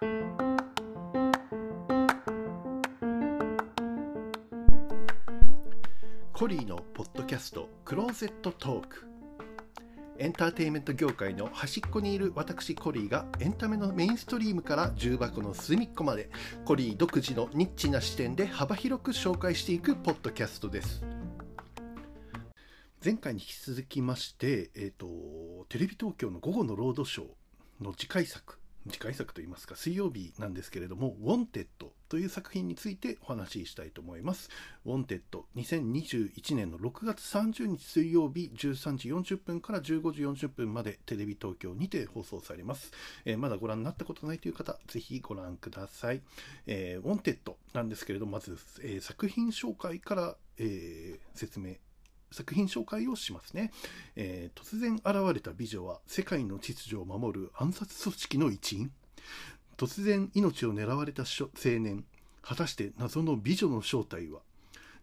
コリーのポッドキャストクローゼットトーク。エンターテインメント業界の端っこにいる私コリーがエンタメのメインストリームから重箱の隅っこまでコリー独自のニッチな視点で幅広く紹介していくポッドキャストです。前回に引き続きまして、えーと、テレビ東京の午後のロードショーの次回作。次回作といいますか水曜日なんですけれども「ウォンテッド」という作品についてお話ししたいと思います。ウォンテッド2021年の6月30日水曜日13時40分から15時40分までテレビ東京にて放送されます。えー、まだご覧になったことないという方、ぜひご覧ください。えー、ウォンテッドなんですけれども、まず、えー、作品紹介から、え、説明作品紹介をしますね、えー、突然現れた美女は世界の秩序を守る暗殺組織の一員。突然命を狙われた青年。果たして謎の美女の正体は？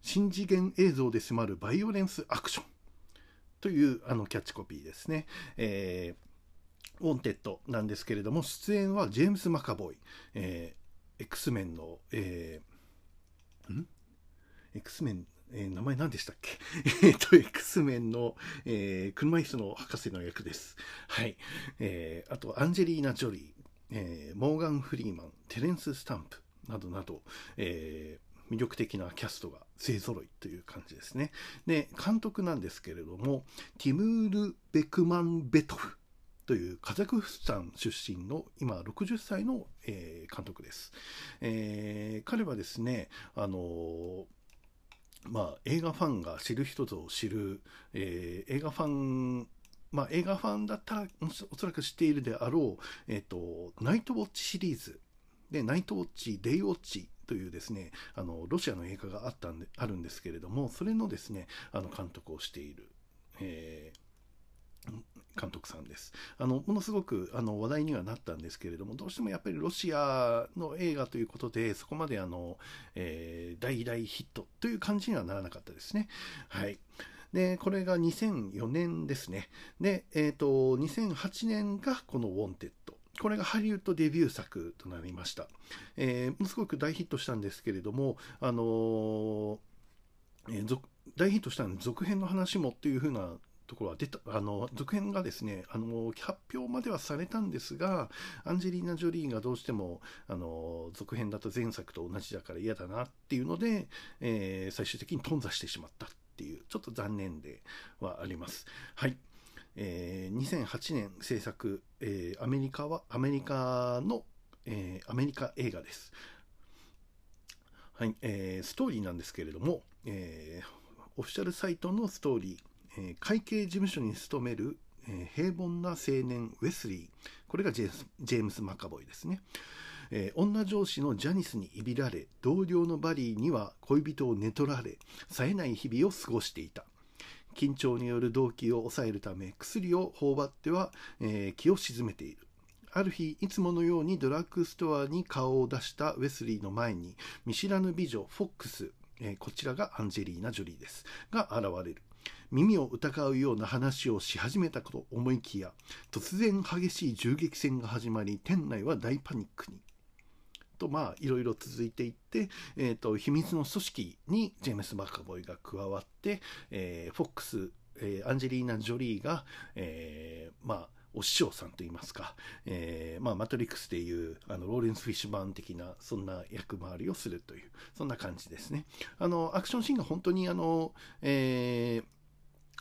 新次元映像で迫るバイオレンスアクション。というあのキャッチコピーですね、えー、ウォンテッドなんですけれども出演はジェームス・マカボイ、えー、X メンの、えー、ん？X メンえー、名前何でしたっけ？えっと、X メンの、えー、車椅子の博士の役です。はい。えー、あと、アンジェリーナ・ジョリー、えー、モーガン・フリーマン、テレンス・スタンプなどなど、えー、魅力的なキャストが勢ぞろいという感じですね。で、監督なんですけれども、ティムール・ベクマン・ベトフというカザフスタン出身の今60歳の、えー、監督です。えー、彼はですね、あのまあ、映画ファンが知る人ぞ知る、えー、映画ファン、まあ、映画ファンだったらおそらく知っているであろう、えっ、ー、と、ナイトウォッチシリーズ。で、ナイトウォッチ、デイウォッチというですね、あの、ロシアの映画があったんで、あるんですけれども、それのですね、あの、監督をしている、えー監督さんです。あの、ものすごくあの話題にはなったんですけれども、どうしてもやっぱりロシアの映画ということで、そこまであの、えー、大大ヒットという感じにはならなかったですね。はい。で、これが2004年ですね。で、えっ、ー、と、2008年がこのウォンテッド。これがハリウッドデビュー作となりました。えー、ものすごく大ヒットしたんですけれども、あのーえー、大ヒットしたので続編の話もっていう風なところは出た、あの、続編がですね、あの、発表まではされたんですが、アンジェリーナ・ジョリーがどうしても、あの、続編だと前作と同じだから嫌だなっていうので、えー、最終的に頓挫してしまったっていう、ちょっと残念ではあります。はい。えー、2008年制作、えー、アメリカは、アメリカの、えー、アメリカ映画です。はい、えー、ストーリーなんですけれども、えー、オフィシャルサイトのストーリー、え会計事務所に勤める、え平凡な青年ウェスリー。これがジェームス・マカボイですね、え、女上司のジャニスにいびられ同僚のバリーには恋人を寝取られ冴えない日々を過ごしていた。緊張による動機を抑えるため薬を頬張っては、え、気を鎮めている。ある日いつものようにドラッグストアに顔を出したウェスリーの前に見知らぬ美女フォックス、え、こちらがアンジェリーナ・ジョリーです。が現れる。耳を疑うような話をし始めたと思いきや突然激しい銃撃戦が始まり店内は大パニックに。とまあいろいろ続いていって、えーと、秘密の組織にジェームス・マカボイが加わって、えー、フォックス、えー、アンジェリーナ・ジョリーが、えー、まあお師匠さんといいますか、えー、まあ、マトリックスでいうあのローレンス・フィッシュバーン的なそんな役回りをするというそんな感じですねあのアクションシーンが本当にあの、えー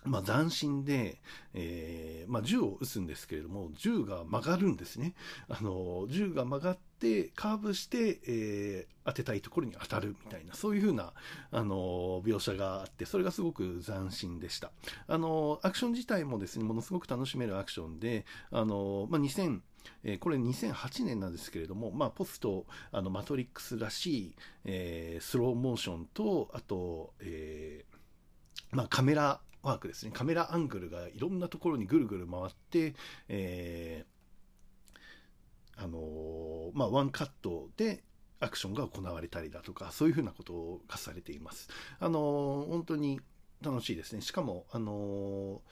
まあ、斬新で、えーまあ、銃を撃つんですけれども銃が曲がるんですね。あの銃が曲がってカーブして、えー、当てたいところに当たるみたいなそういう風なあな描写があってそれがすごく斬新でした。あのアクション自体もですねものすごく楽しめるアクションであの、まあ、2000えこれ2008年なんですけれども、まあ、ポストあのマトリックスらしい、えー、スローモーションとあと、えーまあ、カメラワークですねカメラアングルがいろんなところにぐるぐる回って、えー、あのー、まあ、ワンカットでアクションが行われたりだとかそういうふうなことがされています。あのー、本当に楽しいですね。しかも、あの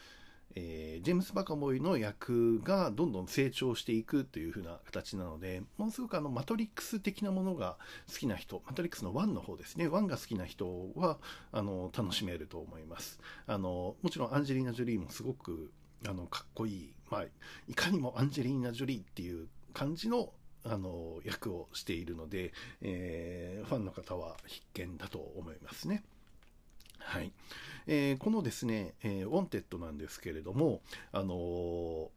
えー、ジェームス・バカボイの役がどんどん成長していくという風な形なので、ものすごくあの、マトリックス的なものが好きな人、マトリックスの1の方ですね、1が好きな人は、あの、楽しめると思います。あの、もちろんアンジェリーナ・ジョリーもすごく、あの、かっこいい、まあ、いかにもアンジェリーナ・ジョリーっていう感じのあの役をしているので、えー、ファンの方は必見だと思いますね。はい。えー、このですね、えー、ウォンテッドなんですけれども、あのー、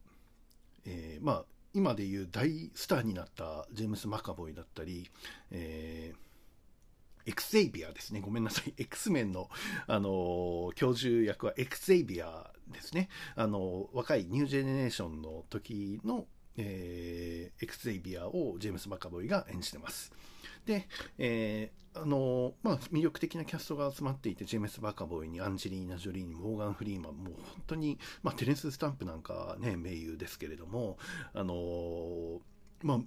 えー、まあ、今でいう大スターになったジェームス・マカボイだったり、えー、エクセイビアですね。ごめんなさい。X メンの、あの教授役はエクセイビアですね。あの若いニュージェネレーションの時の、えー、エクセイビアをジェームス・マカボイが演じてます。で、えー、あのまあ、魅力的なキャストが集まっていて、ジェームス・バカボーイにアンジェリーナ・ジョリーにモーガン・フリーマン、もう本当に、まあ、テレンス・スタンプなんかね、名優ですけれども、あのまあ、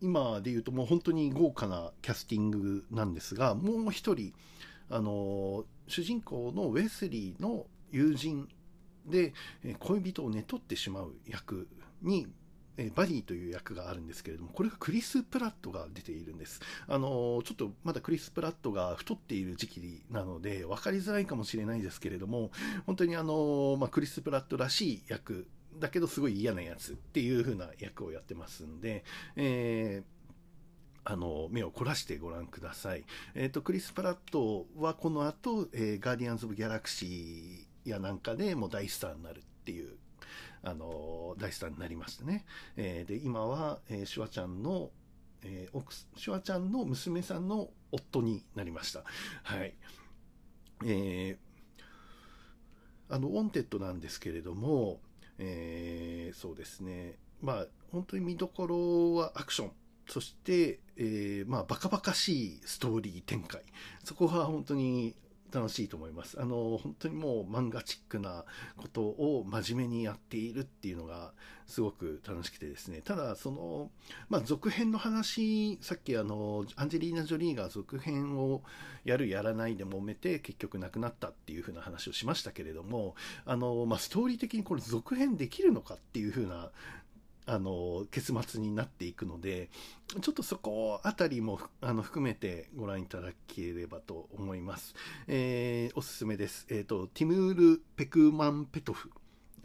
今で言うともう本当に豪華なキャスティングなんですが、もう一人、あの主人公のウェスリーの友人で恋人を寝取ってしまう役にえバリーという役があるんですけれども、これがクリス・プラットが出ているんです。あのちょっとまだクリス・プラットが太っている時期なので、分かりづらいかもしれないですけれども、本当にあのまあ、クリス・プラットらしい役、だけどすごい嫌なやつっていう風な役をやってますんで、えーあの、目を凝らしてご覧ください。えっ、ー、と、クリス・プラットはこの後、えー、ガーディアンズ・オブ・ギャラクシーやなんかでもう大スターになるっていうあの、大スターになりましてね。えー、で、今は、えー、シュワちゃんの、えー、奥、シュワちゃんの娘さんの夫になりました。はい。えー、あの、ウォンテッドなんですけれども、えー、そうですね。まあ、本当に見どころはアクション。そして、えー、まあ、バカバカしいストーリー展開。そこは本当に楽しいと思います。あの、本当にもう漫画チックなことを真面目にやっているっていうのがすごく楽しくてですね。ただ、その、まあ、続編の話、さっきあの、アンジェリーナ・ジョリーが続編をやるやらないで揉めて結局なくなったっていう風な話をしましたけれども、あの、まあ、ストーリー的にこれ続編できるのかっていう風なあの結末になっていくのでちょっとそこあたりもあの含めてご覧いただければと思います。えー、おすすめです。えっ、ー、と、ティムール・ペクマンペトフ。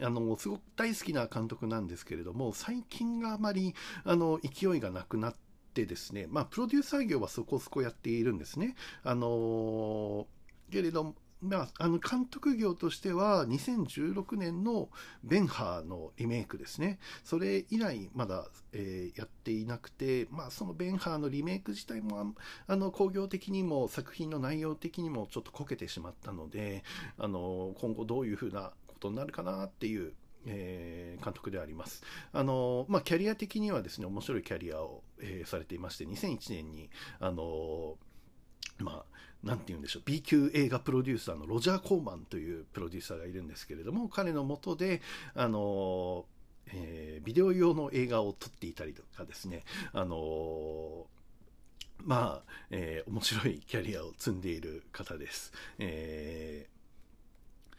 あの、すごく大好きな監督なんですけれども、最近があまり、あの、勢いがなくなってですね、まあ、プロデューサー業はそこそこやっているんですね。あのけれどまあ、あの監督業としては2016年のベンハーのリメイクですね。それ以来まだ、えー、やっていなくて、まあそのベンハーのリメイク自体もあの工業的にも作品の内容的にもちょっとこけてしまったので、あの今後どういうふうなことになるかなっていうえー、監督であります。あの、まあ、キャリア的にはですね、面白いキャリアを、えー、されていまして、2001年に、あの、まあ、なんて言うんでしょう、B 級映画プロデューサーのロジャー・コーマンというプロデューサーがいるんですけれども、彼のもとで、あの、えー、ビデオ用の映画を撮っていたりとかですね、あのまあ、えー、面白いキャリアを積んでいる方です。えー、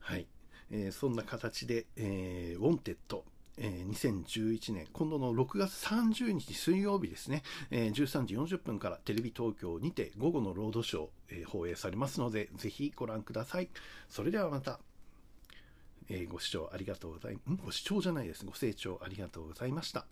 はい。えー、そんな形で、えー、ウォンテッド、えー、2011年、今度の6月30日水曜日ですね、えー、13時40分からテレビ東京にて午後のロードショー、えー、放映されますので、ぜひご覧ください。それではまた、えー、ご視聴ありがとうございます。ご視聴じゃないです。ご清聴ありがとうございました。